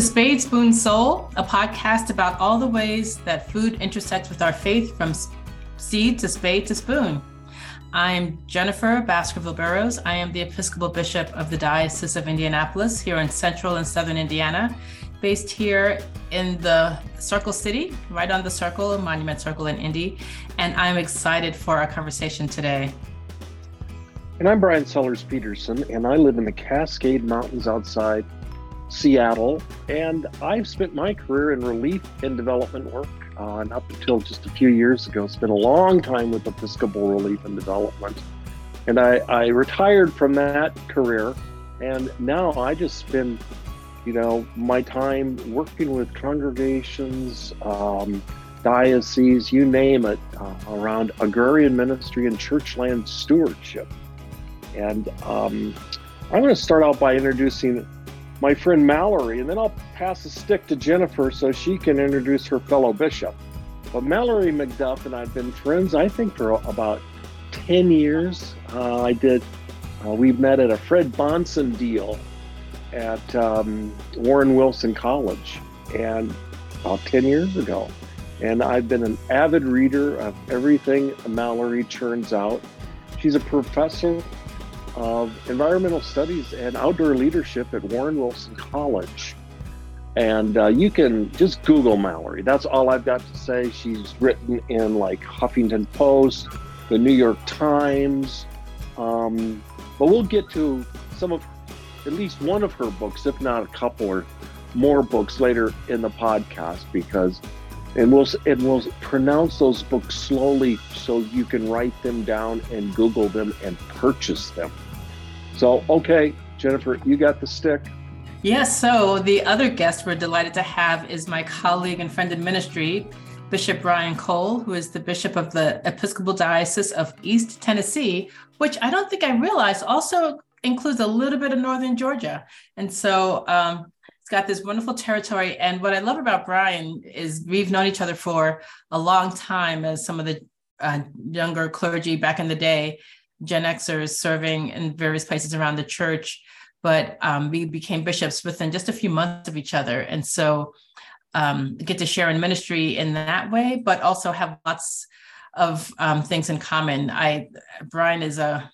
Is Spade Spoon Soul, a podcast about all the ways that food intersects with our faith from seed to spade to spoon. I'm Jennifer Baskerville Burrows. I am the Episcopal Bishop of the Diocese of Indianapolis here in central and southern Indiana, based here in the Circle City, right on the Circle, Monument Circle in Indy. And I'm excited for our conversation today. And I'm Brian Sellers Peterson, and I live in the Cascade Mountains outside Seattle, and I've spent my career in relief and development work. Uh, and up until just a few years ago, spent a long time with Episcopal Relief and Development. And I, I retired from that career, and now I just spend, you know, my time working with congregations, um, dioceses, you name it, uh, around agrarian ministry and church land stewardship. And um, I'm going to start out by introducing my friend Mallory, and then I'll pass the stick to Jennifer so she can introduce her fellow bishop. But Mallory McDuff and I've been friends, I think, for about 10 years. Uh, I did, uh, we met at a Fred Bahnson deal at um, Warren Wilson College, and about 10 years ago. And I've been an avid reader of everything Mallory churns out. She's a professor of environmental studies and outdoor leadership at Warren Wilson College. And uh, you can just Google Mallory. That's all I've got to say. She's written in like Huffington Post, the New York Times. Um, but we'll get to some of, at least one of her books, if not a couple or more books later in the podcast, because and we'll and we'll pronounce those books slowly so you can write them down and Google them and purchase them. So, okay, Jennifer, you got the stick. Yes. So the other guest we're delighted to have is my colleague and friend in ministry, Bishop Brian Cole, who is the bishop of the Episcopal Diocese of East Tennessee, which I don't think I realized also includes a little bit of Northern Georgia. And so um, it's got this wonderful territory. And what I love about Brian is we've known each other for a long time as some of the uh, younger clergy back in the day, Gen Xers serving in various places around the church. But um, we became bishops within just a few months of each other. And so um, get to share in ministry in that way, but also have lots of um, things in common. I Brian is a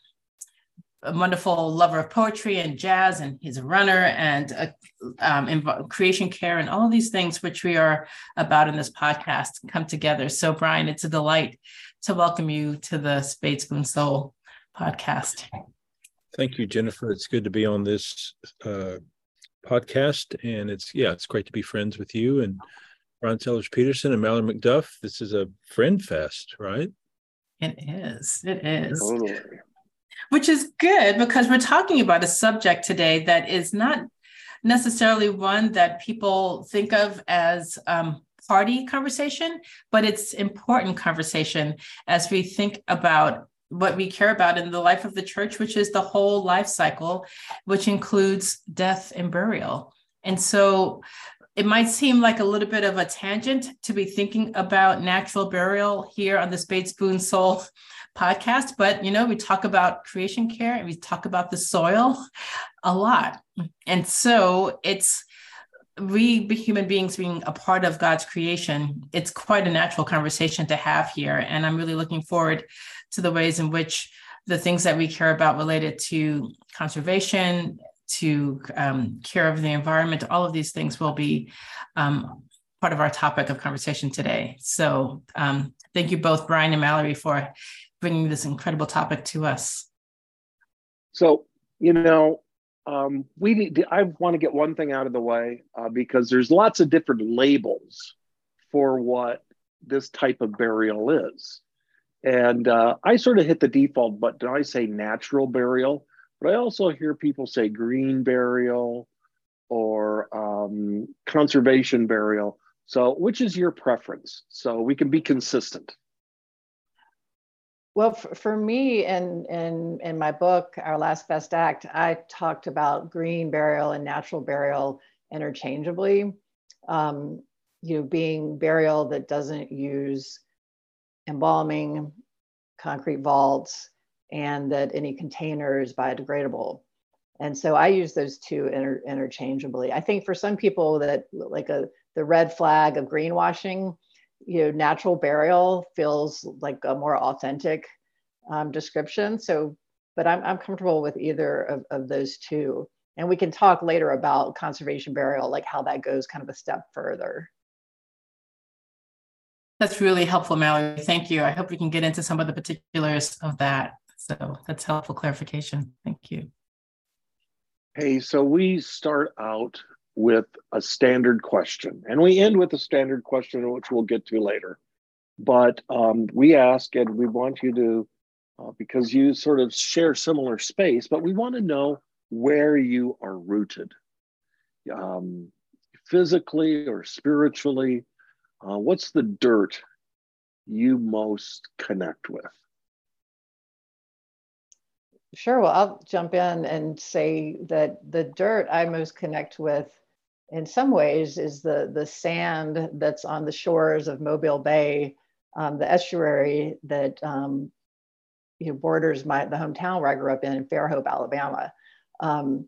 a wonderful lover of poetry and jazz, and he's a runner and a, um, creation care and all these things which we are about in this podcast come together. So, Brian, it's a delight to welcome you to the Spade Spoon Soul podcast. Thank you, Jennifer. It's good to be on this uh, podcast, and it's yeah, it's great to be friends with you and Brian Sellers Peterson and Mallory McDuff. This is a friend fest, right? It is. It is. Totally which is good because we're talking about a subject today that is not necessarily one that people think of as um, party conversation, but it's important conversation as we think about what we care about in the life of the church, which is the whole life cycle, which includes death and burial. And so it might seem like a little bit of a tangent to be thinking about natural burial here on the Spade Spoon Soul podcast, but you know, we talk about creation care and we talk about the soil a lot. And so it's we human beings being a part of God's creation, it's quite a natural conversation to have here. And I'm really looking forward to the ways in which the things that we care about related to conservation, to um, care of the environment, all of these things will be um, part of our topic of conversation today. So um, thank you both, Brian and Mallory, for bringing this incredible topic to us. So, you know, um, we need. I want to get one thing out of the way uh, because there's lots of different labels for what this type of burial is, and uh, I sort of hit the default button. I say natural burial, but I also hear people say green burial or um, conservation burial. So, which is your preference? So we can be consistent. Well, for, for me, in, in, in my book, Our Last Best Act, I talked about green burial and natural burial interchangeably. Um, you know, being burial that doesn't use embalming, concrete vaults, and that any container is biodegradable. And so I use those two inter- interchangeably. I think for some people that like a the red flag of greenwashing, you know, natural burial feels like a more authentic um, description. So, but I'm, I'm comfortable with either of, of those two. And we can talk later about conservation burial, like how that goes kind of a step further. That's really helpful, Mallory. Thank you. I hope we can get into some of the particulars of that. So that's helpful clarification. Thank you. Hey, so we start out with a standard question and we end with a standard question, which we'll get to later. But um, we ask, and we want you to, uh, because you sort of share similar space, but we want to know where you are rooted um, physically or spiritually uh, what's the dirt you most connect with? Sure. Well, I'll jump in and say that the dirt I most connect with, in some ways, is the the sand that's on the shores of Mobile Bay, um, the estuary that um, you know, borders my the hometown where I grew up in, in Fairhope, Alabama. Um,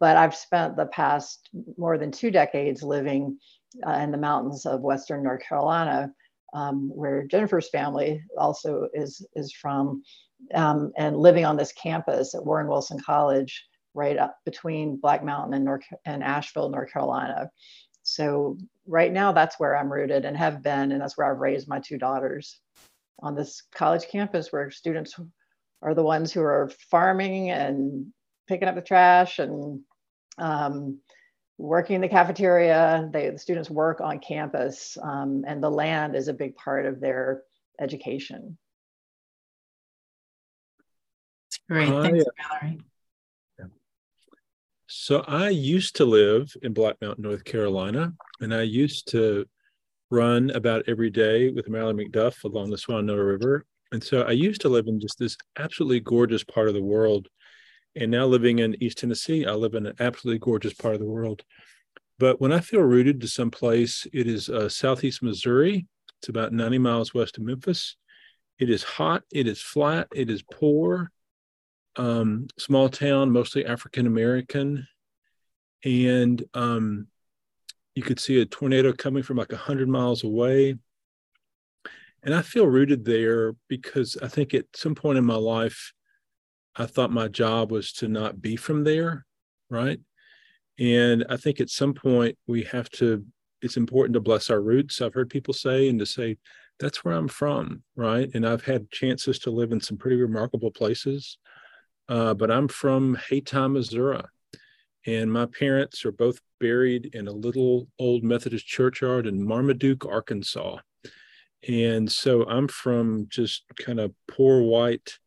but I've spent the past more than two decades living uh, in the mountains of Western North Carolina, um, where Jennifer's family also is, is from, um, and living on this campus at Warren Wilson College, right up between Black Mountain and, North, and Asheville, North Carolina. So right now, that's where I'm rooted and have been, and that's where I've raised my two daughters on this college campus where students are the ones who are farming and picking up the trash and um, working in the cafeteria. They, the students work on campus, um, and the land is a big part of their education. Great. Thanks, Mallory. So I used to live in Black Mountain, North Carolina, and I used to run about every day with Mallory McDuff along the Swannanoa River. And so I used to live in just this absolutely gorgeous part of the world and now living in East Tennessee, I live in an absolutely gorgeous part of the world. But when I feel rooted to some place, it is uh, southeast Missouri. It's about 90 miles west of Memphis. It is hot, it is flat, it is poor, um, small town, mostly African American. And um, you could see a tornado coming from like 100 miles away. And I feel rooted there because I think at some point in my life, I thought my job was to not be from there, right? And I think at some point we have to, it's important to bless our roots. I've heard people say, and to say, that's where I'm from, right? And I've had chances to live in some pretty remarkable places. Uh, but I'm from Hayti, Missouri. And my parents are both buried in a little old Methodist churchyard in Marmaduke, Arkansas. And so I'm from just kind of poor white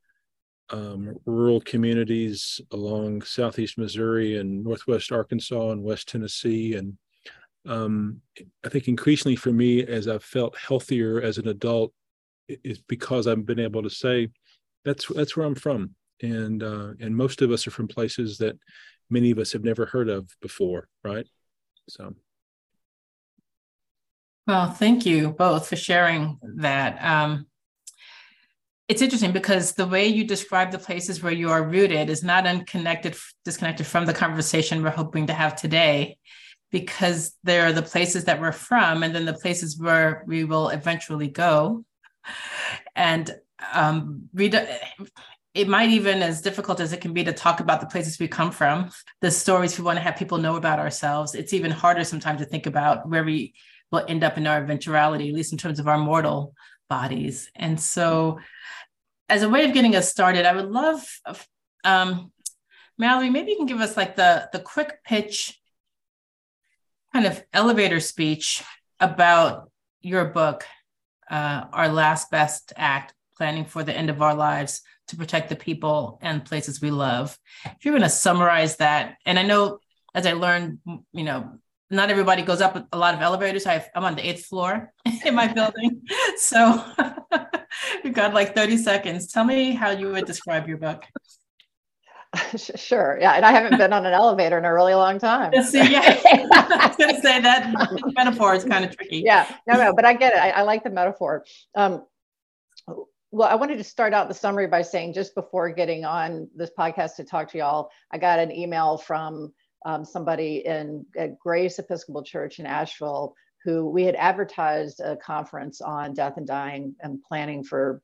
um, rural communities along southeast Missouri and northwest Arkansas and West Tennessee. And um, I think increasingly for me, as I've felt healthier as an adult, is because I've been able to say that's that's where I'm from, and uh, and most of us are from places that many of us have never heard of before, right? So. Well, thank you both for sharing that. Um, it's interesting because the way you describe the places where you are rooted is not unconnected, disconnected from the conversation we're hoping to have today, because there are the places that we're from and then the places where we will eventually go. And um, it might even as difficult as it can be to talk about the places we come from, the stories we want to have people know about ourselves. It's even harder sometimes to think about where we will end up in our eventuality, at least in terms of our mortal bodies. And so as a way of getting us started, I would love, um, Mallory, maybe you can give us like the, the quick pitch kind of elevator speech about your book, uh, Our Last Best Act Planning for the End of Our Lives to Protect the People and Places We Love. If you're going to summarize that, and I know as I learned, you know, not everybody goes up a lot of elevators. i am on the eighth floor in my building. So we've got like 30 seconds. Tell me how you would describe your book. Sure. Yeah. And I haven't been on an elevator in a really long time. See, yeah. I was going to say that metaphor is kind of tricky. Yeah. No, no, but I get it. I, I like the metaphor. Um, well, I wanted to start out the summary by saying just before getting on this podcast to talk to y'all, I got an email from um, somebody in at Grace Episcopal Church in Asheville who we had advertised a conference on death and dying and planning for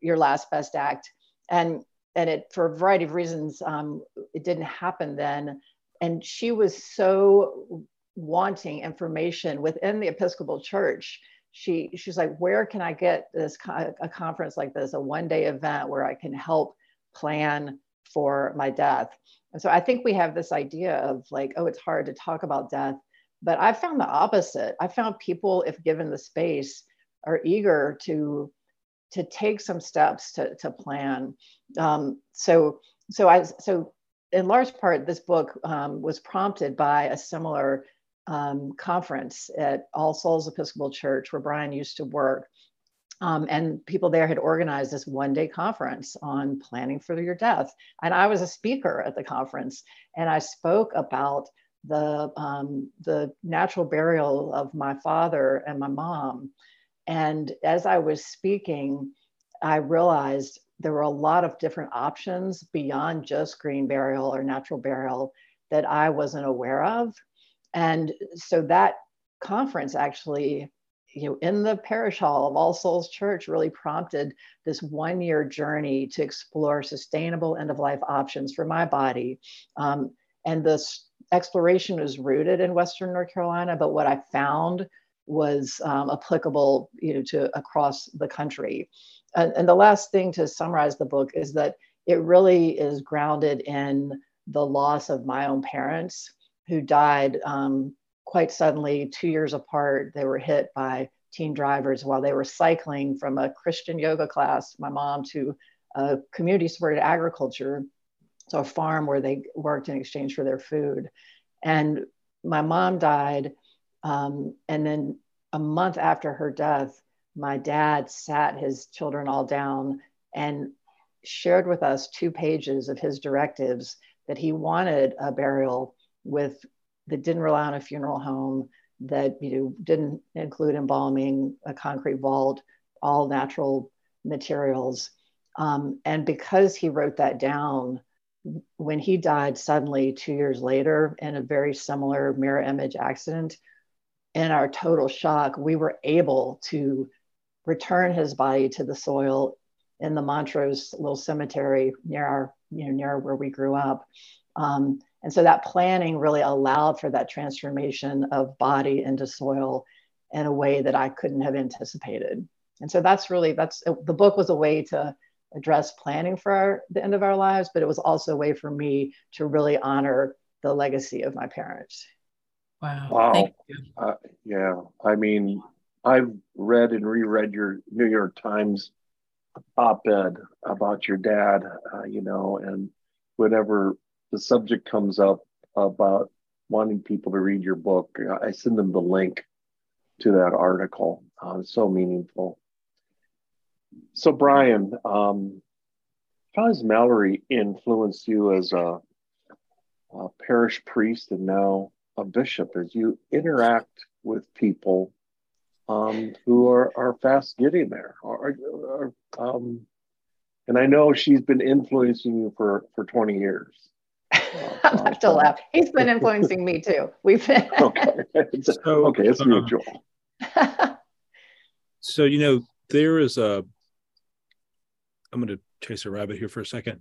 your last best act, and and it for a variety of reasons um, it didn't happen then, and she was so wanting information within the Episcopal Church. She she's like where can i get this a conference like this a one day event where i can help plan for my death and so i think we have this idea of like oh it's hard to talk about death but i found the opposite i found people if given the space are eager to to take some steps to, to plan um, so so i so in large part this book um, was prompted by a similar um, conference at All Souls Episcopal Church, where Brian used to work. Um, and people there had organized this one day conference on planning for your death. And I was a speaker at the conference, and I spoke about the, um, the natural burial of my father and my mom. And as I was speaking, I realized there were a lot of different options beyond just green burial or natural burial that I wasn't aware of. And so that conference actually, you know, in the parish hall of All Souls Church really prompted this one year journey to explore sustainable end of life options for my body. Um, and this exploration was rooted in Western North Carolina, but what I found was um, applicable you know, to across the country. And, and the last thing to summarize the book is that it really is grounded in the loss of my own parents who died um, quite suddenly, two years apart. They were hit by teen drivers while they were cycling from a Christian yoga class, my mom, to a community supported agriculture, so a farm where they worked in exchange for their food. And my mom died. Um, and then a month after her death, my dad sat his children all down and shared with us two pages of his directives that he wanted a burial with that didn't rely on a funeral home, that you know didn't include embalming, a concrete vault, all natural materials. Um, and because he wrote that down, when he died suddenly two years later in a very similar mirror image accident, in our total shock, we were able to return his body to the soil in the Montrose little cemetery near our, you know, near where we grew up. Um, and so that planning really allowed for that transformation of body into soil in a way that I couldn't have anticipated. And so that's really that's the book was a way to address planning for our, the end of our lives, but it was also a way for me to really honor the legacy of my parents. Wow. Wow. Uh, yeah. I mean, I've read and reread your New York Times op ed about your dad, uh, you know, and whenever the subject comes up about wanting people to read your book, I send them the link to that article. Uh, so meaningful. So, Brian, um, how has Mallory influenced you as a, a parish priest and now a bishop as you interact with people um, who are, are fast getting there? Are, are, um, and I know she's been influencing you for, for 20 years. I have to laugh. He's been influencing me too. We've been okay. It's, so, okay, it's uh, mutual. so you know there is a. I'm going to chase a rabbit here for a second.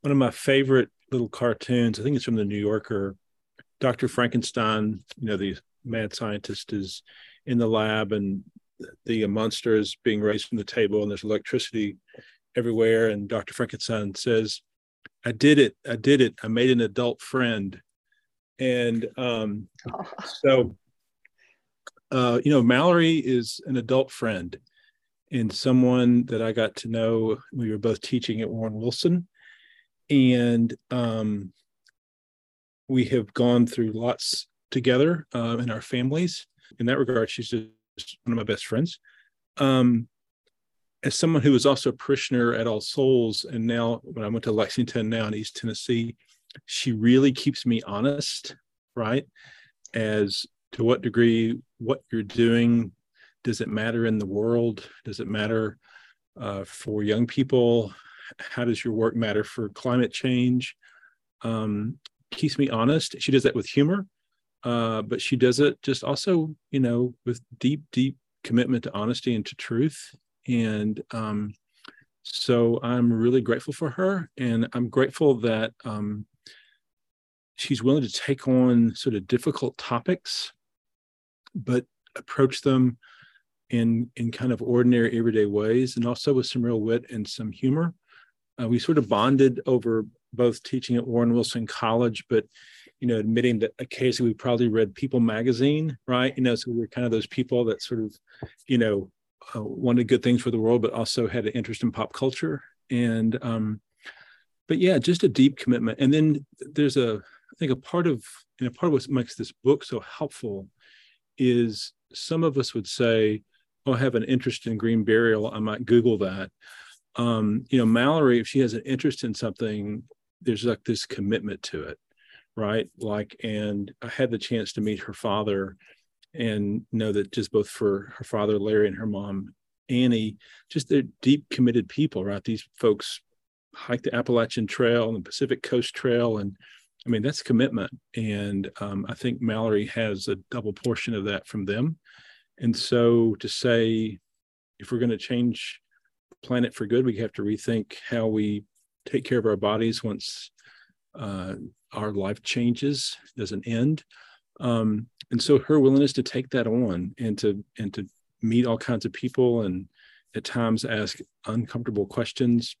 One of my favorite little cartoons. I think it's from the New Yorker. Dr. Frankenstein, you know, the mad scientist is in the lab and the monster is being raised from the table and there's electricity everywhere. And Dr. Frankenstein says, I did it. I did it. I made an adult friend. And um, oh. so, uh, you know, Mallory is an adult friend and someone that I got to know. We were both teaching at Warren Wilson. And um, we have gone through lots together uh, in our families. In that regard, she's just one of my best friends. Um, as someone who was also a parishioner at All Souls, and now when I went to Lexington now in East Tennessee, she really keeps me honest, right? As to what degree what you're doing does it matter in the world? Does it matter uh, for young people. How does your work matter for climate change? Um, keeps me honest. She does that with humor, uh, but she does it just also, you know, with deep, deep commitment to honesty and to truth. And um, so I'm really grateful for her, and I'm grateful that um, she's willing to take on sort of difficult topics, but approach them in in kind of ordinary everyday ways and also with some real wit and some humor. Uh, we sort of bonded over both teaching at warren wilson college but you know admitting that occasionally we probably read people magazine right? You know so we are kind of those people that sort of you know uh, wanted good things for the world but also had an interest in pop culture and um but yeah just a deep commitment and then there's a i think a part of and a part of what makes this book so helpful is some of us would say oh, I have an interest in green burial, I might Google that. Um, you know, Mallory, if she has an interest in something, there's like this commitment to it, right? Like, and I had the chance to meet her father and know that just both for her father, Larry, and her mom, Annie, just they're deep committed people, right? These folks hike the Appalachian Trail and the Pacific Coast Trail. And I mean, that's commitment. And um, I think Mallory has a double portion of that from them. And so to say, if we're going to change the planet for good, we have to rethink how we take care of our bodies once uh, our life changes, doesn't end. Um, and so her willingness to take that on and to and to meet all kinds of people and at times ask uncomfortable questions,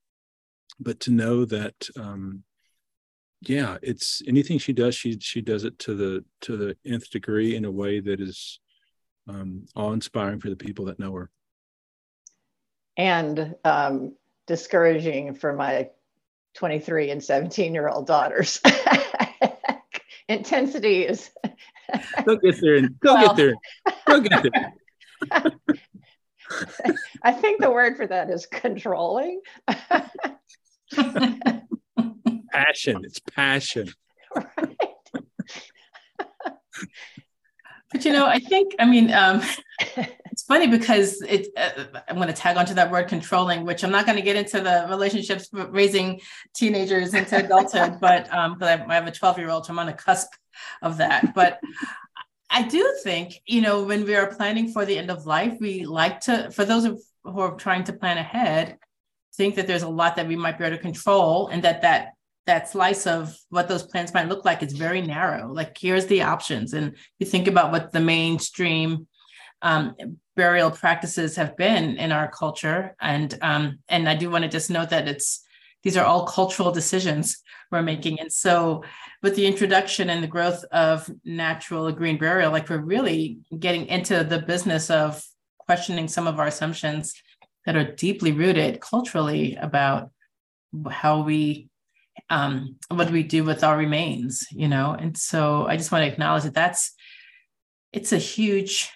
but to know that um, yeah, it's anything she does, she she does it to the to the nth degree in a way that is um, awe-inspiring for the people that know her. And um, discouraging for my 23 and 17 year old daughters. Intensity is. go get there and go well, get there. Go get there. I think the word for that is controlling. passion. It's passion. Right. But you know, I think, I mean, um, it's funny because it, uh, I'm going to tag onto that word controlling, which I'm not going to get into the relationships raising teenagers into adulthood, but um, but I have a 12 year old, so I'm on the cusp of that. But I do think, you know, when we are planning for the end of life, we like to, for those who are trying to plan ahead, think that there's a lot that we might be able to control and that that that slice of what those plans might look like is very narrow. Like here's the options, and you think about what the mainstream um, burial practices have been in our culture, and um, and I do want to just note that it's these are all cultural decisions we're making, and so with the introduction and the growth of natural green burial, like we're really getting into the business of questioning some of our assumptions that are deeply rooted culturally about how we um, what do we do with our remains you know? And so i just want to acknowledge that that's it's a huge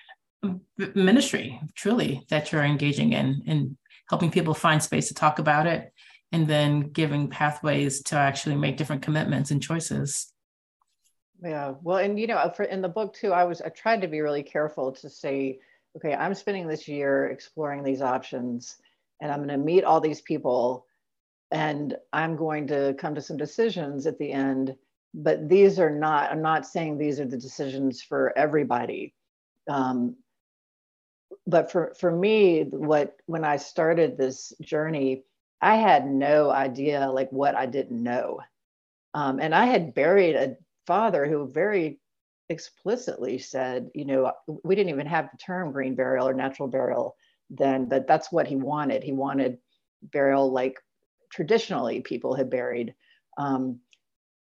ministry truly that you're engaging in in helping people find space to talk about it and then giving pathways to actually make different commitments and choices. Yeah well and you know for in the book too i was i tried to be really careful to say okay i'm spending this year exploring these options and i'm going to meet all these people and I'm going to come to some decisions at the end. But these are not, I'm not saying these are the decisions for everybody. Um, but for, for me, what when I started this journey, I had no idea like what I didn't know. Um, and I had buried a father who very explicitly said, you know, we didn't even have the term green burial or natural burial then, but that's what he wanted. He wanted burial like traditionally people had buried. Um,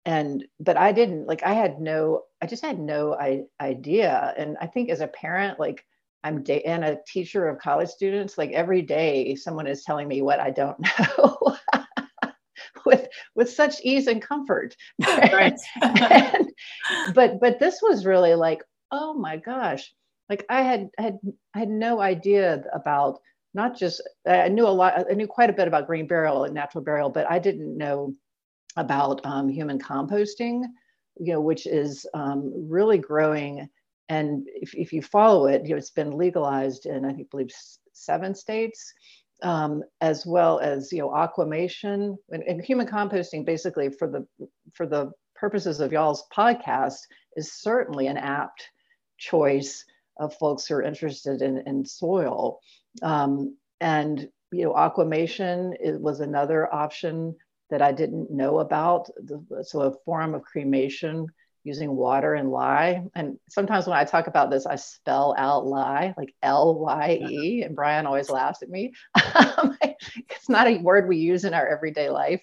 and but I didn't like I had no I just had no I, idea. And I think as a parent, like I'm da- and a teacher of college students, like every day someone is telling me what I don't know. with with such ease and comfort right. and, but but this was really like oh my gosh like i had had had no idea about not just I knew a lot, I knew quite a bit about green burial and natural burial, but I didn't know about um, human composting, you know, which is um, really growing. And if, if you follow it, you know, it's been legalized in I think believe seven states. um, as well as you know aquamation and, and, human composting basically for the for the purposes of y'all's podcast is certainly an apt choice of folks who are interested in, in soil um, and you know aquamation it was another option that i didn't know about so a form of cremation using water and lye. And sometimes when I talk about this, I spell out lye, like L Y E, and Brian always laughs at me. it's not a word we use in our everyday life.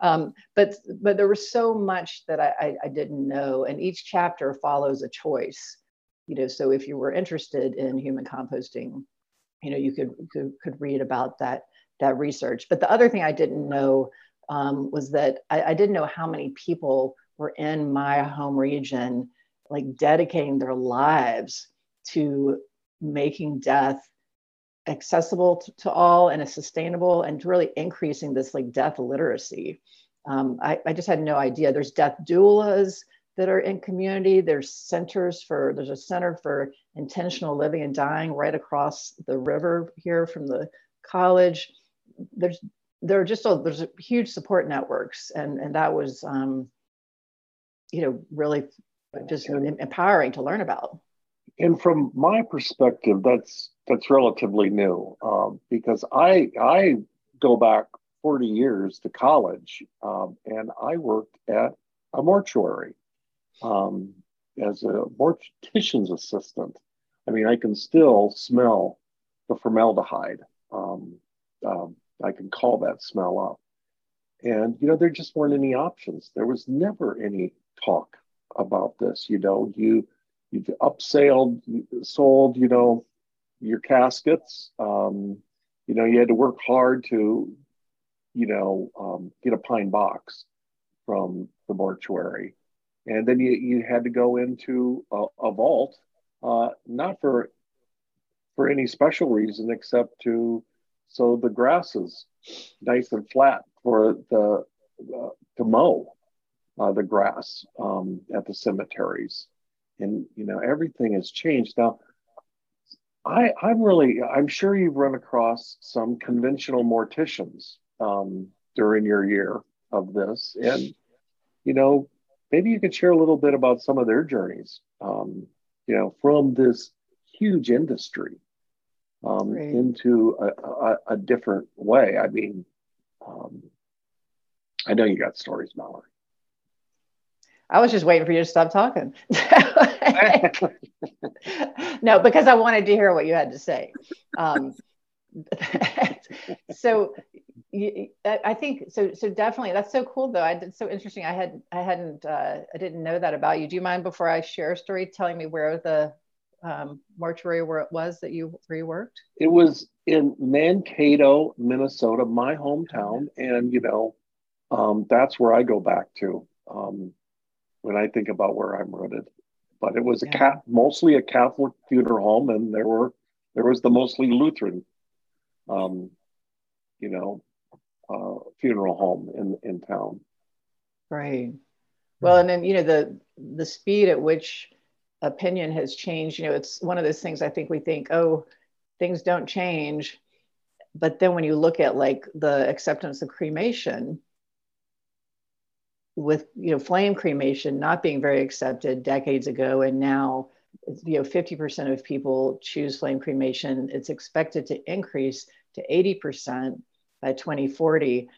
Um, but but there was so much that I, I, I didn't know, and each chapter follows a choice. You know, so if you were interested in human composting, you know, you could could, could read about that that research. But the other thing I didn't know um, was that I, I didn't know how many people were in my home region, like dedicating their lives to making death accessible to, to all and a sustainable and really increasing this like death literacy. Um, I, I, just had no idea. There's death doulas that are in community. There's centers for, there's a center for intentional living and dying right across the river here from the college. There's, there are just, a, there's a huge support networks. And, and that was, um, you know, really just empowering to learn about. And from my perspective, that's that's relatively new um, because I I go back 40 years to college um, and I worked at a mortuary um, as a mortician's assistant. I mean, I can still smell the formaldehyde. Um, um, I can call that smell up. And, you know, there just weren't any options. There was never any talk about this. You know, you you upsailed, sold, you know, your caskets. Um, you know, you had to work hard to, you know, um, get a pine box from the mortuary, and then you you had to go into a, a vault, uh, not for for any special reason except to so the grass is nice and flat for the uh, to mow uh, the grass um, at the cemeteries, and you know everything has changed now. I, I'm really, I'm sure you've run across some conventional morticians um, during your year of this, and you know maybe you could share a little bit about some of their journeys, um, you know, from this huge industry um, right. into a, a, a, different way. I mean, um, I know you got stories, Mallory. I was just waiting for you to stop talking. no, because I wanted to hear what you had to say. Um, so you, I think so. So definitely, that's so cool though. I did so interesting. I had I hadn't uh, I didn't know that about you. Do you mind before I share a story, telling me where the um, mortuary where it was that you reworked? It was in Mankato, Minnesota, my hometown, and you know um, that's where I go back to. Um, when I think about where I'm rooted. But it was a yeah. cat, mostly a Catholic funeral home, and there were there was the mostly Lutheran, um, you know, uh, funeral home in in town. Right. Well, and then you know the the speed at which opinion has changed. You know, it's one of those things. I think we think, oh, things don't change, but then when you look at like the acceptance of cremation, with you know flame cremation not being very accepted decades ago and now you know 50% of people choose flame cremation it's expected to increase to 80% by 2040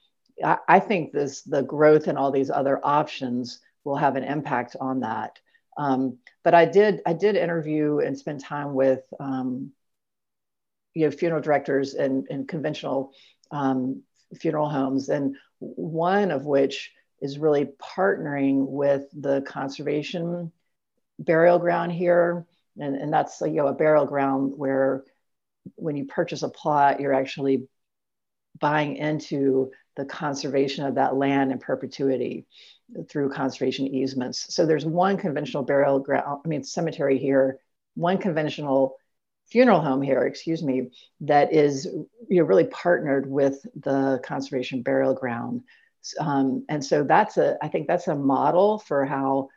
I, I think this the growth and all these other options will have an impact on that. Um, but i did i did interview and spend time with um, you know funeral directors and, and conventional um, funeral homes and one of which is really partnering with the conservation burial ground here. And, and that's you know, a burial ground where when you purchase a plot, you're actually buying into the conservation of that land in perpetuity through conservation easements. So there's one conventional burial ground, I mean, cemetery here, one conventional funeral home here, excuse me, that is you know, really partnered with the conservation burial ground um, and so that's a, I think that's a model for how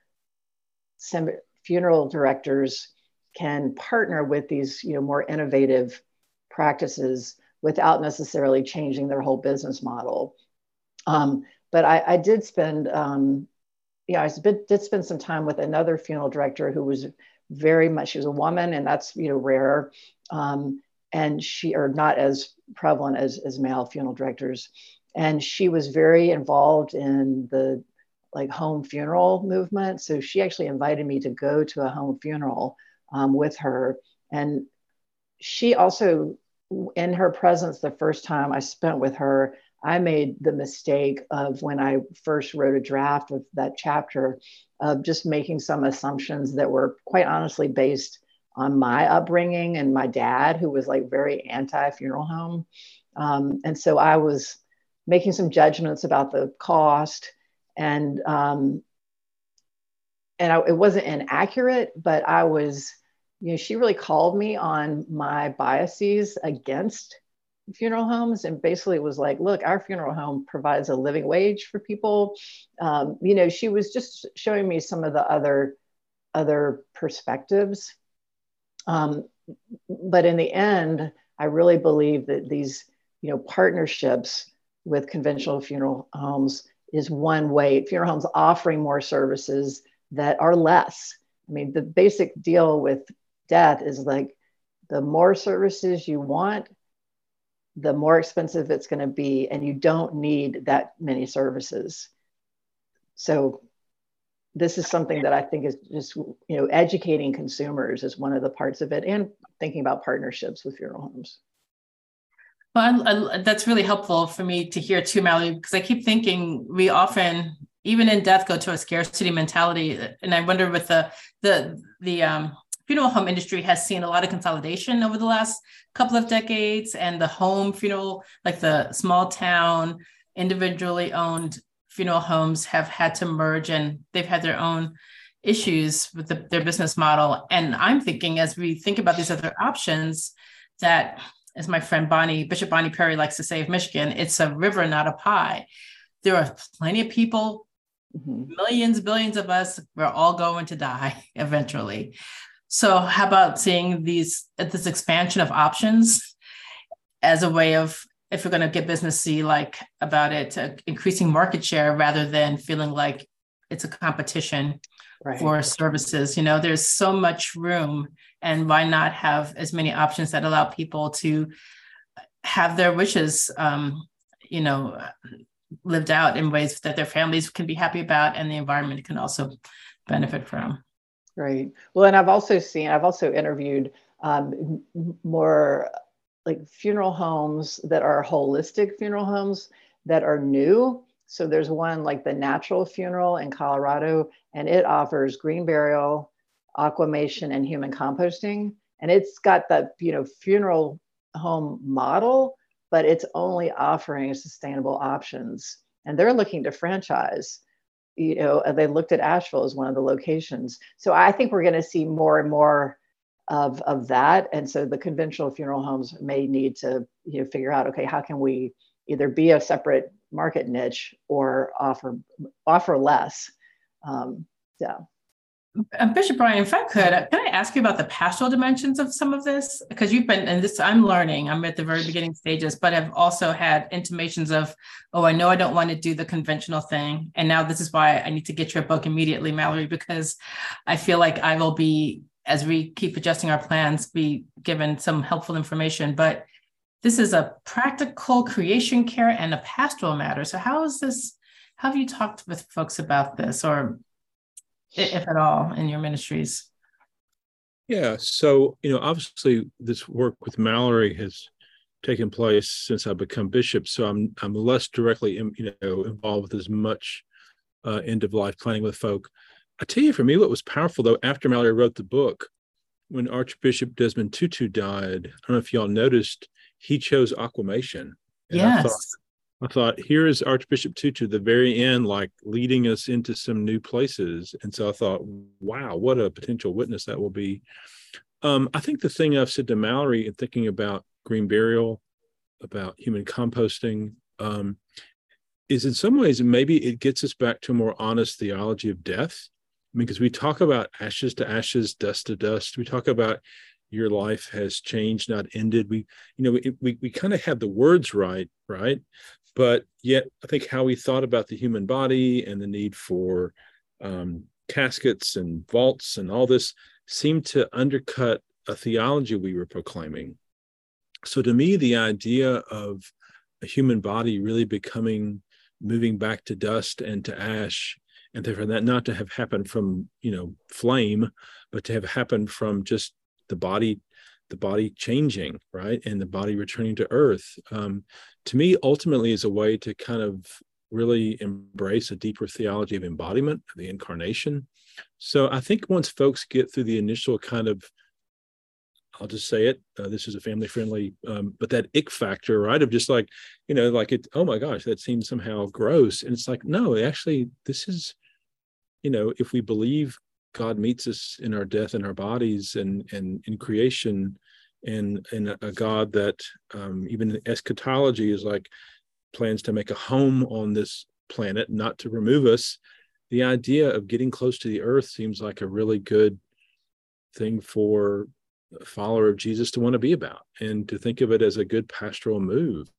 funeral directors can partner with these, you know, more innovative practices without necessarily changing their whole business model. Um, but I, I, did spend, um, yeah, I did spend some time with another funeral director who was very much, she was a woman, and that's you know rare, um, and she or not as prevalent as as male funeral directors, and she was very involved in the like home funeral movement. So she actually invited me to go to a home funeral um, with her. And she also, in her presence, the first time I spent with her, I made the mistake of when I first wrote a draft of that chapter of just making some assumptions that were quite honestly based on my upbringing and my dad, who was like very anti funeral home. Um, and so I was making some judgments about the cost and um, and I, it wasn't inaccurate, but I was, you know, she really called me on my biases against funeral homes and basically was like, look, our funeral home provides a living wage for people. Um, you know, she was just showing me some of the other other perspectives. Um, but in the end, I really believe that these, you know, partnerships with conventional funeral homes is one way. Funeral homes offering more services that are less. I mean, the basic deal with death is like the more services you want, the more expensive it's going to be, and you don't need that many services. So, this is something that I think is just you know educating consumers is one of the parts of it, and thinking about partnerships with funeral homes. Well, I, I, that's really helpful for me to hear too, Mallory, because I keep thinking we often, even in death, go to a scarcity mentality, and I wonder with the the the um, funeral home industry has seen a lot of consolidation over the last couple of decades, and the home funeral, like the small town, individually owned funeral homes, have had to merge, and they've had their own issues with the, their business model. And I'm thinking, as we think about these other options, that as my friend Bonnie, Bishop Bonnie Perry likes to say of Michigan, it's a river, not a pie. There are plenty of people, mm-hmm. millions, billions of us, we're all going to die eventually. So how about seeing these this expansion of options as a way of if we're going to get business see like about it uh, increasing market share rather than feeling like it's a competition right. for services you know there's so much room and why not have as many options that allow people to have their wishes um, you know lived out in ways that their families can be happy about and the environment can also benefit from. Right. Well and i've also seen i've also interviewed um, more like funeral homes that are holistic funeral homes that are new. So there's one like the natural funeral in colorado and it offers green burial aquamation and human composting. And it's got the you know funeral home model but it's only offering sustainable options. And they're looking to franchise. You know they looked at asheville as one of the locations. So i think we're going to see more and more of of that. And so the conventional funeral homes may need to you know figure out okay how can we either be a separate market niche or offer offer less um, yeah uh, Bishop Brian, if I could, can I ask you about the pastoral dimensions of some of this? Because you've been, and this I'm learning, I'm at the very beginning stages, but I've also had intimations of, oh, I know I don't want to do the conventional thing. And now this is why I need to get your book immediately, Mallory, because I feel like I will be, as we keep adjusting our plans, be given some helpful information. But this is a practical creation care and a pastoral matter. So, how is this? Have you talked with folks about this or if at all, in your ministries? Yeah. So, you know, obviously this work with Mallory has taken place since I've become bishop. So I'm I'm less directly, you know, involved with as much uh, end of life planning with folk. I tell you, for me, what was powerful though, after Mallory wrote the book, when Archbishop Desmond Tutu died, I don't know if y'all noticed, he chose aquamation. And yes. I thought, here is Archbishop Tutu, the very end, like leading us into some new places. And so I thought, wow, what a potential witness that will be. Um, I think the thing I've said to Mallory in thinking about green burial, about human composting, um, is in some ways maybe it gets us back to a more honest theology of death. I mean, because we talk about ashes to ashes, dust to dust. We talk about your life has changed, not ended. We, you know, we we, we kind of have the words right, right? But yet, I think how we thought about the human body and the need for um, caskets and vaults and all this seemed to undercut a theology we were proclaiming. So, to me, the idea of a human body really becoming moving back to dust and to ash and for that not to have happened from you know flame but to have happened from just the body the body changing right and the body returning to earth um, to me ultimately is a way to kind of really embrace a deeper theology of embodiment of the incarnation so i think once folks get through the initial kind of I'll just say it. Uh, this is a family friendly, um, but that ick factor, right? Of just like, you know, like it. Oh my gosh, that seems somehow gross, and it's like, no, actually, this is, you know, if we believe God meets us in our death in our bodies and and in creation, and and a God that um, even eschatology is like plans to make a home on this planet, not to remove us. The idea of getting close to the earth seems like a really good thing for a follower of Jesus to want to be about and to think of it as a good pastoral move.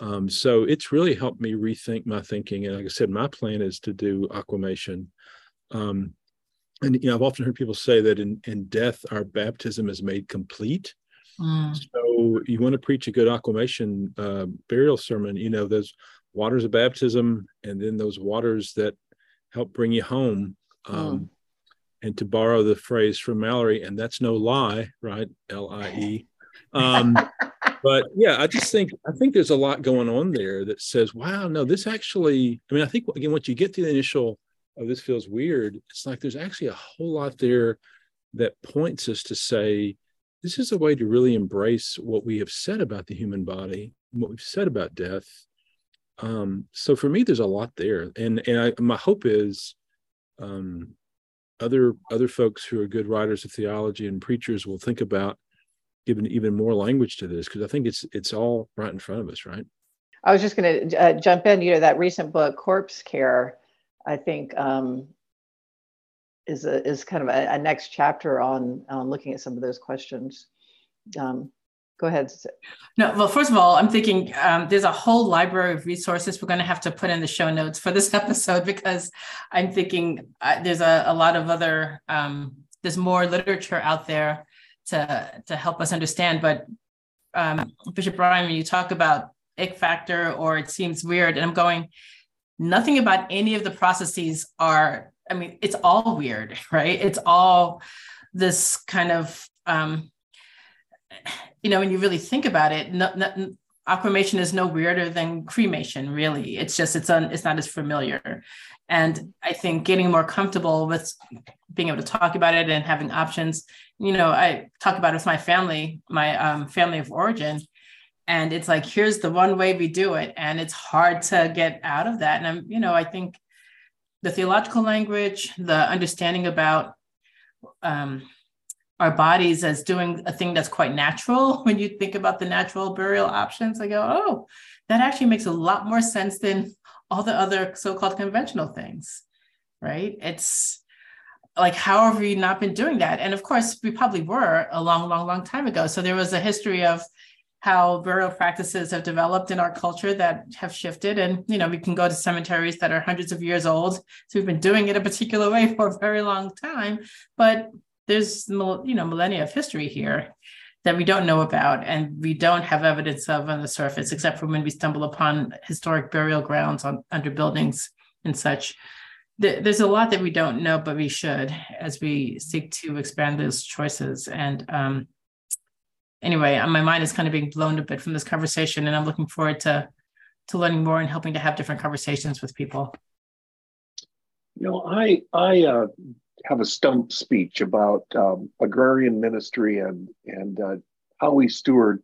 Um, so it's really helped me rethink my thinking. And like I said, my plan is to do aquamation. Um, and you know, I've often heard people say that in, in death, our baptism is made complete. Mm. So you want to preach a good aquamation uh, burial sermon, you know, those waters of baptism and then those waters that help bring you home. Um, mm and to borrow the phrase from Mallory, and that's no lie, right? L I E. Um, but yeah, I just think I think there's a lot going on there that says, wow, no, this actually. I mean, I think again, once you get to the initial, oh, this feels weird. It's like there's actually a whole lot there that points us to say this is a way to really embrace what we have said about the human body, what we've said about death. Um, so for me, there's a lot there, and and I, my hope is um, other other folks who are good writers of theology and preachers will think about giving even more language to this because I think it's it's all right in front of us, right? I was just going to uh, jump in. You know that recent book, Corpse Care, I think um, is a, is kind of a, a, next chapter on looking at some of those questions. Um, go ahead. No, well, first of all, I'm thinking um, there's a whole library of resources we're going to have to put in the show notes for this episode because I'm thinking uh, there's a, a, lot of other um, there's more literature out there to to help us understand. But um, Bishop Brian, when you talk about ick factor or it seems weird, and I'm going, nothing about any of the processes are. I mean, it's all weird, right? It's all this kind of um, you know, when you really think about it, no, no, aquamation is no weirder than cremation, really. It's just it's un, it's not as familiar. And I think getting more comfortable with being able to talk about it and having options. You know, I talk about it with my family, my um, family of origin, and it's like here's the one way we do it, and it's hard to get out of that. And I'm, you know, I think the theological language, the understanding about um, our bodies as doing a thing that's quite natural when you think about the natural burial options i go oh that actually makes a lot more sense than all the other so-called conventional things right? It's like how have we not been doing that? And of course we probably were a long long long time ago. So there was a history of how burial practices have developed in our culture that have shifted. And you know we can go to cemeteries that are hundreds of years old. So we've been doing it a particular way for a very long time. But there's you know millennia of history here that we don't know about and we don't have evidence of on the surface except for when we stumble upon historic burial grounds on under buildings and such. There's a lot that we don't know but we should as we seek to expand those choices. And um, anyway my mind is kind of being blown a bit from this conversation and i'm looking forward to to learning more and helping to have different conversations with people you know i i uh, have a stump speech about um, agrarian ministry and and uh, how we steward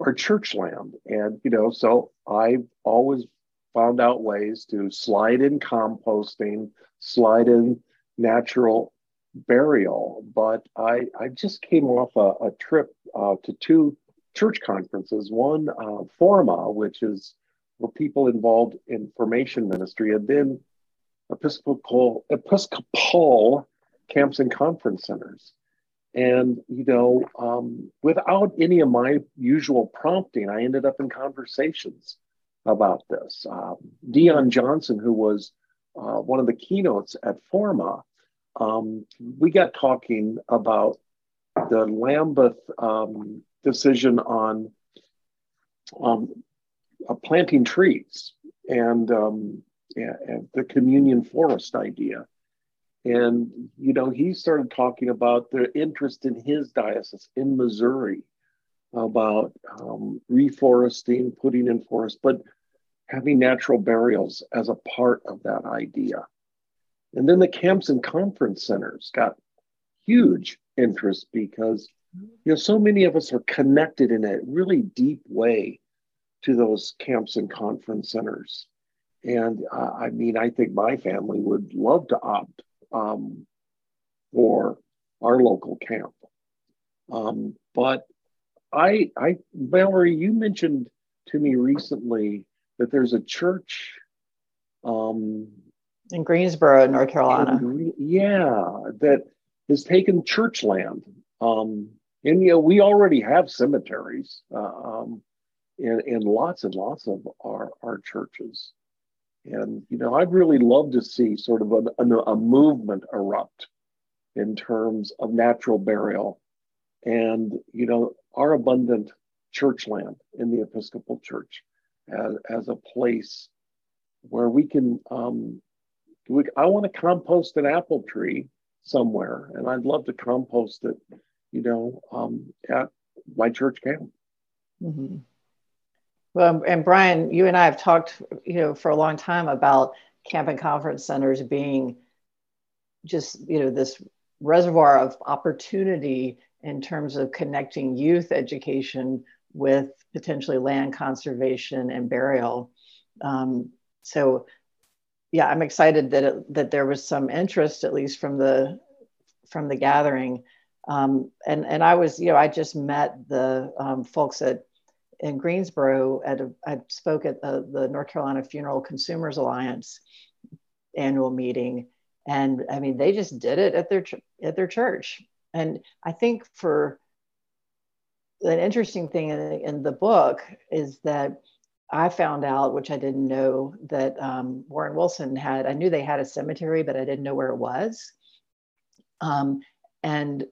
our church land. And you know, so I've always found out ways to slide in composting, slide in natural burial. But I I just came off a, a trip uh, to two church conferences. One uh, Forma, which is for people involved in formation ministry, and then Episcopal Episcopal camps and conference centers. And, you know, um, without any of my usual prompting, I ended up in conversations about this. Um, Deon Johnson, who was uh, one of the keynotes at Forma, um, we got talking about the Lambeth um, decision on um, uh, planting trees and, um, and the communion forest idea. And, you know, he started talking about the interest in his diocese in Missouri about um, reforesting, putting in forest, but having natural burials as a part of that idea. And then the camps and conference centers got huge interest because you know so many of us are connected in a really deep way to those camps and conference centers. And uh, I mean, I think my family would love to opt um, for our local camp. Um, but I, I, Valerie, you mentioned to me recently that there's a church um, in Greensboro, North Carolina. In, yeah, that has taken church land. Um, and you know, we already have cemeteries uh, um, in, in lots and lots of our, our churches. And you know, I'd really love to see sort of a, a, a movement erupt in terms of natural burial and you know our abundant church land in the Episcopal Church as, as a place where we can. Um, we, I want to compost an apple tree somewhere, and I'd love to compost it, you know, um, at my church camp. Mm-hmm. Well, and Brian, you and I have talked, you know, for a long time about camp and conference centers being just, you know, this reservoir of opportunity in terms of connecting youth education with potentially land conservation and burial. Um, so, yeah, I'm excited that it, that there was some interest, at least from the from the gathering. Um, and and I was, you know, I just met the um, folks at in Greensboro at a, I spoke at the, the North Carolina Funeral Consumers Alliance annual meeting, and I mean they just did it at their at their church. And I think for an interesting thing in, in the book is that I found out, which I didn't know, that um, Warren Wilson had. I knew they had a cemetery, but I didn't know where it was. Um, and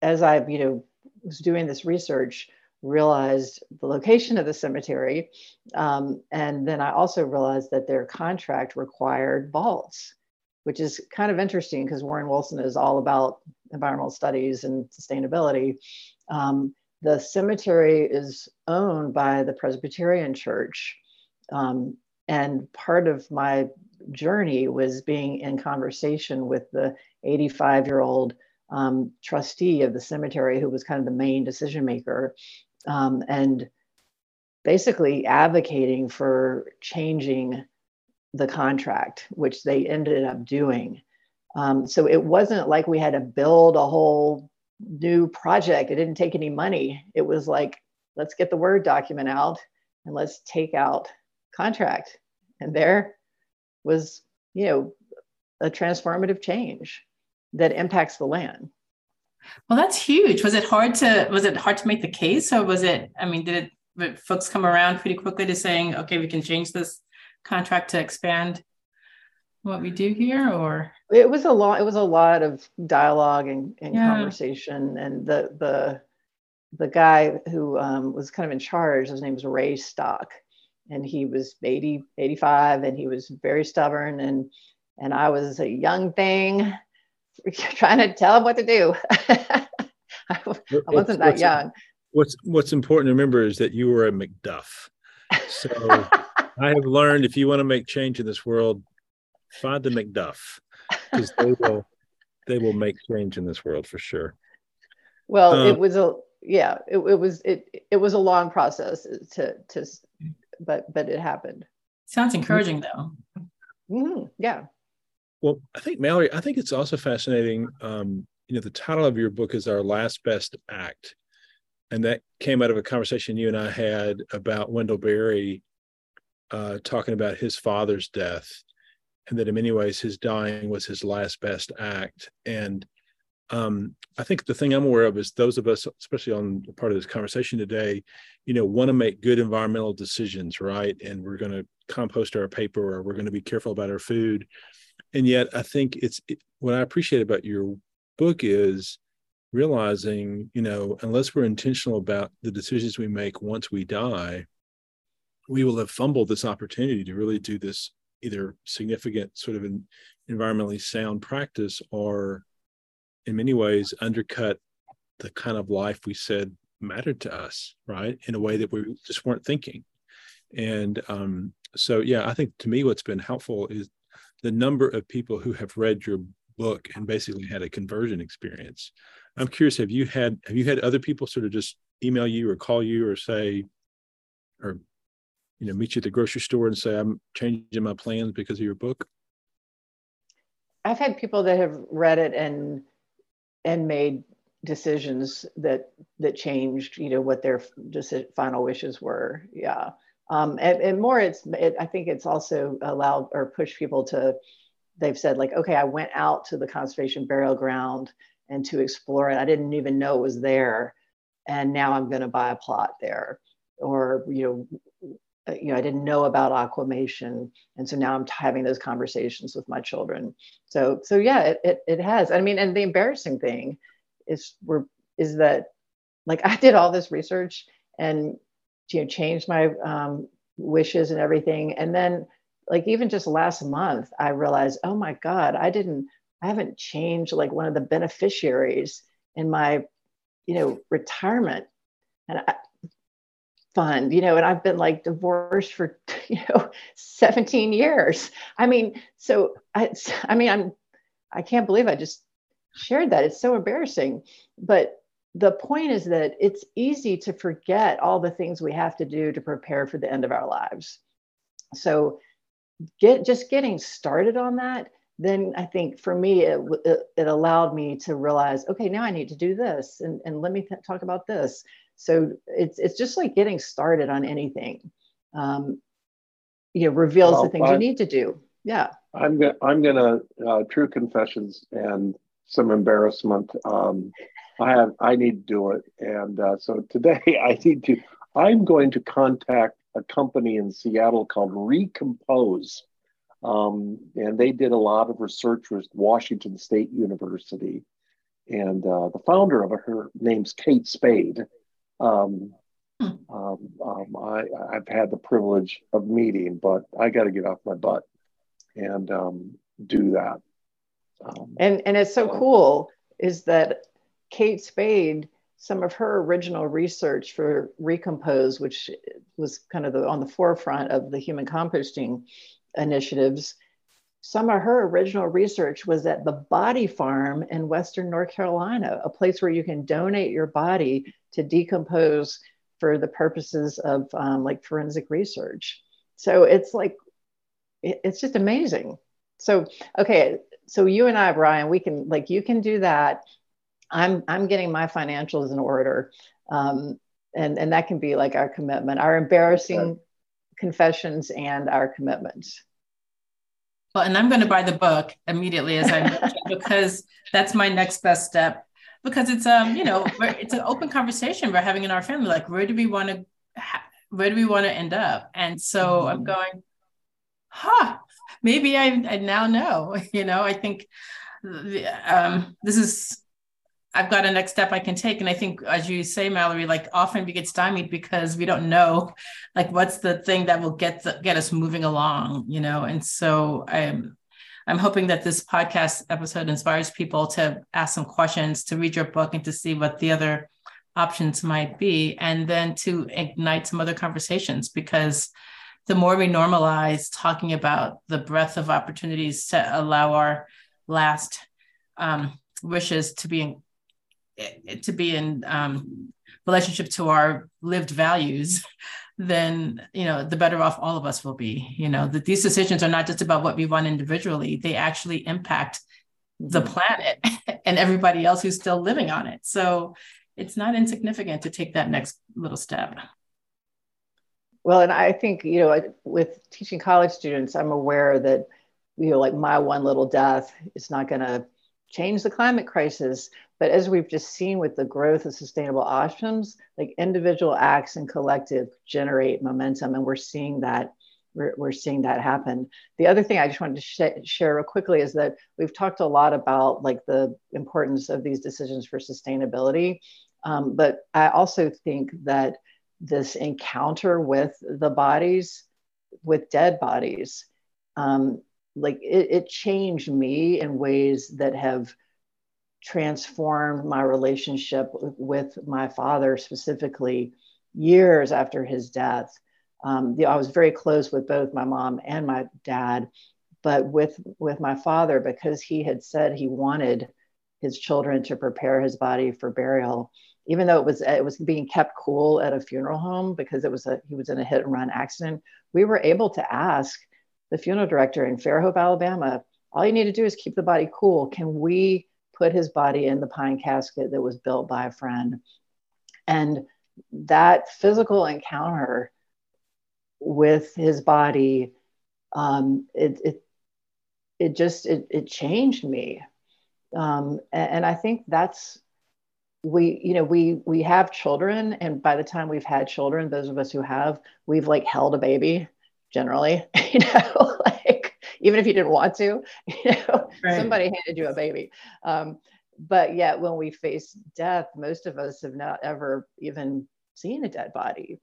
as I, you know, was doing this research, realized the location of the cemetery. Um, and then I also realized that their contract required vaults, which is kind of interesting because Warren Wilson is all about environmental studies and sustainability. Um, the cemetery is owned by the Presbyterian Church. Um, and part of my journey was being in conversation with the 85 year old um, trustee of the cemetery, who was kind of the main decision maker um, and basically advocating for changing the contract, which they ended up doing. Um, so it wasn't like we had to build a whole new project. It didn't take any money. It was like, let's get the Word document out and let's take out contract. And there was, you know, a transformative change that impacts the land. Well, that's huge. Was it hard to was it hard to make the case, or was it? I mean, did it folks come around pretty quickly to saying, okay, we can change this contract to expand what we do here, or it was a lot. It was a lot of dialogue and, and yeah. conversation, and the the the guy who um, was kind of in charge, his name was Ray Stock, and he was 80, 85, and he was very stubborn, and and I was a young thing trying to tell him what to do. I wasn't that young. What's What's important to remember is that you were a McDuff. So I have learned if you want to make change in this world, find the McDuff because they will they will make change in this world for sure. Well, um, it was a yeah, it, it was it it was a long process to to but but it happened. Sounds encouraging though. Mm-hmm. Yeah. Well, I think Mallory, I think it's also fascinating. Um, you know, the title of your book is Our Last Best Act. And that came out of a conversation you and I had about Wendell Berry uh, talking about his father's death, and that in many ways his dying was his last best act. And um, I think the thing I'm aware of is those of us, especially on part of this conversation today, you know, want to make good environmental decisions, right? And we're going to compost our paper or we're going to be careful about our food. And yet, I think it's it, what I appreciate about your book is realizing, you know, unless we're intentional about the decisions we make once we die, we will have fumbled this opportunity to really do this either significant sort of an environmentally sound practice or in many ways undercut the kind of life we said mattered to us, right? In a way that we just weren't thinking. And um, so, yeah, I think to me, what's been helpful is the number of people who have read your book and basically had a conversion experience. I'm curious, have you had have you had other people sort of just email you or call you or say, or you know, meet you at the grocery store and say, I'm changing my plans because of your book? I've had people that have read it and and made decisions that that changed you know what their just final wishes were. Yeah. Um, and, and more it's it, i think it's also allowed or pushed people to they've said like okay i went out to the conservation burial ground and to explore it. I didn't even know it was there and now i'm going to buy a plot there. Or you know you know i didn't know about aquamation. And so now i'm having those conversations with my children. So so yeah it, it, it has. I mean and the embarrassing thing is we're is that like i did all this research and you know changed my um, wishes and everything. And then like even just last month i realized oh my god i didn't i haven't changed like one of the beneficiaries in my you know retirement. And I, fund you know and i've been like divorced for you know 17 years. I mean so i i mean i'm i can't believe i just shared that. It's so embarrassing. But the point is that it's easy to forget all the things we have to do to prepare for the end of our lives. So get just getting started on that then i think for me it, it, it allowed me to realize okay now i need to do this and, and let me th- talk about this so it's it's just like getting started on anything. Um, you know, reveals well, the things I, you need to do. Yeah. I'm gonna I'm gonna uh, true confessions and some embarrassment. Um, I have I need to do it, and uh, so today I need to. I'm going to contact a company in Seattle called Recompose. Um, and they did a lot of research with Washington State University. And uh, the founder of it, her name's Kate Spade. Um, hmm. um, um, I, I've had the privilege of meeting, but I got to get off my butt and um, do that. Um, and and it's so cool is that Kate Spade, some of her original research for Recompose, which was kind of the, on the forefront of the human composting initiatives, some of her original research was at the Body Farm in Western North Carolina, a place where you can donate your body to decompose for the purposes of um, like forensic research. So it's like, it's just amazing. So, okay, so you and I, Brian, we can like, you can do that. I'm, I'm getting my financials in order. Um, and, and that can be like our commitment, our embarrassing confessions and our commitments. Well, and I'm going to buy the book immediately as I mentioned because that's my next best step. Because it's um, you know, it's an open conversation we're having in our family. Like, where do we want to, where do we want to end up? And so mm-hmm. I'm going, huh? Maybe I, I now know. You know, I think um, this is I've got a next step I can take. And I think, as you say, Mallory, like often we get stymied because we don't know, like what's the thing that will get the, get us moving along, you know. And so I'm I'm hoping that this podcast episode inspires people to ask some questions, to read your book, and to see what the other options might be, and then to ignite some other conversations because the more we normalize talking about the breadth of opportunities to allow our last um, wishes to be to be in um, relationship to our lived values then you know the better off all of us will be you know that these decisions are not just about what we want individually they actually impact the mm-hmm. planet and everybody else who's still living on it so it's not insignificant to take that next little step well and i think you know with teaching college students i'm aware that you know like my one little death is not going to change the climate crisis. But as we've just seen with the growth of sustainable options, like individual acts and collective generate momentum, and we're seeing that. We're, we're seeing that happen. The other thing I just wanted to sh- share real quickly is that we've talked a lot about like the importance of these decisions for sustainability, um, but I also think that this encounter with the bodies, with dead bodies, um, like it, it changed me in ways that have transformed my relationship with my father specifically years after his death um, i was very close with both my mom and my dad but with with my father because he had said he wanted his children to prepare his body for burial even though it was it was being kept cool at a funeral home because it was a he was in a hit and run accident we were able to ask the funeral director in Fairhope, Alabama, all you need to do is keep the body cool. Can we put his body in the pine casket that was built by a friend? And that physical encounter with his body, um, it, it, it just, it, it changed me. Um, and, and I think that's, we you know we we have children and by the time we've had children those of us who have we've like held a baby generally, you know, even if you didn't want to, you know, right. somebody handed you a baby. Um, but yet when we face death, most of us have not ever even seen a dead body.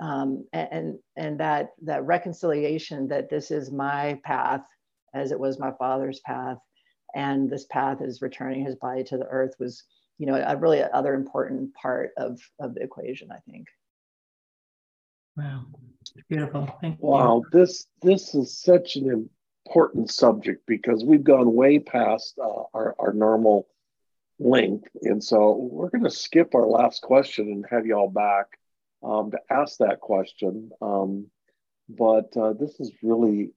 Um, and and that that reconciliation that this is my path as it was my father's path and this path is returning his body to the earth was you know a really other important part of of the equation i think wow Beautiful. Thank you. wow, you. this this is such an important subject because we've gone way past uh, our, our normal length. And so we're going to skip our last question and have y'all back um, to ask that question. Um, but uh, this has really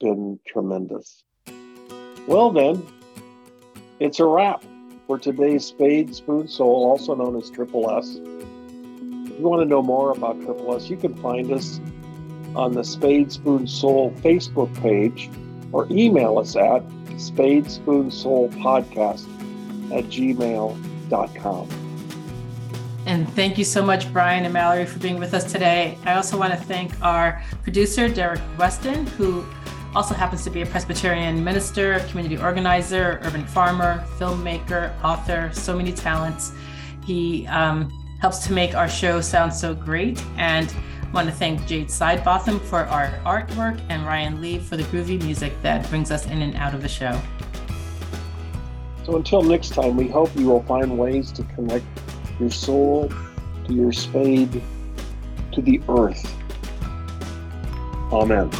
been tremendous. Well, then, it's a wrap for today's Spade Spoon Soul, also known as Triple S. If you want to know more about Triple S, you can find us on the Spade Spoon Soul Facebook page or email us at spadespoonsoulpodcast at gmail.com. And thank you so much, Brian and Mallory, for being with us today. I also want to thank our producer, Derrick Weston, who also happens to be a Presbyterian minister, community organizer, urban farmer, filmmaker, author, so many talents. He um, helps to make our show sound so great. And want to thank Jade Sidebotham for our artwork and Ryan Lee for the groovy music that brings us in and out of the show. So until next time, we hope you will find ways to connect your soul to your spade to the earth. Amen.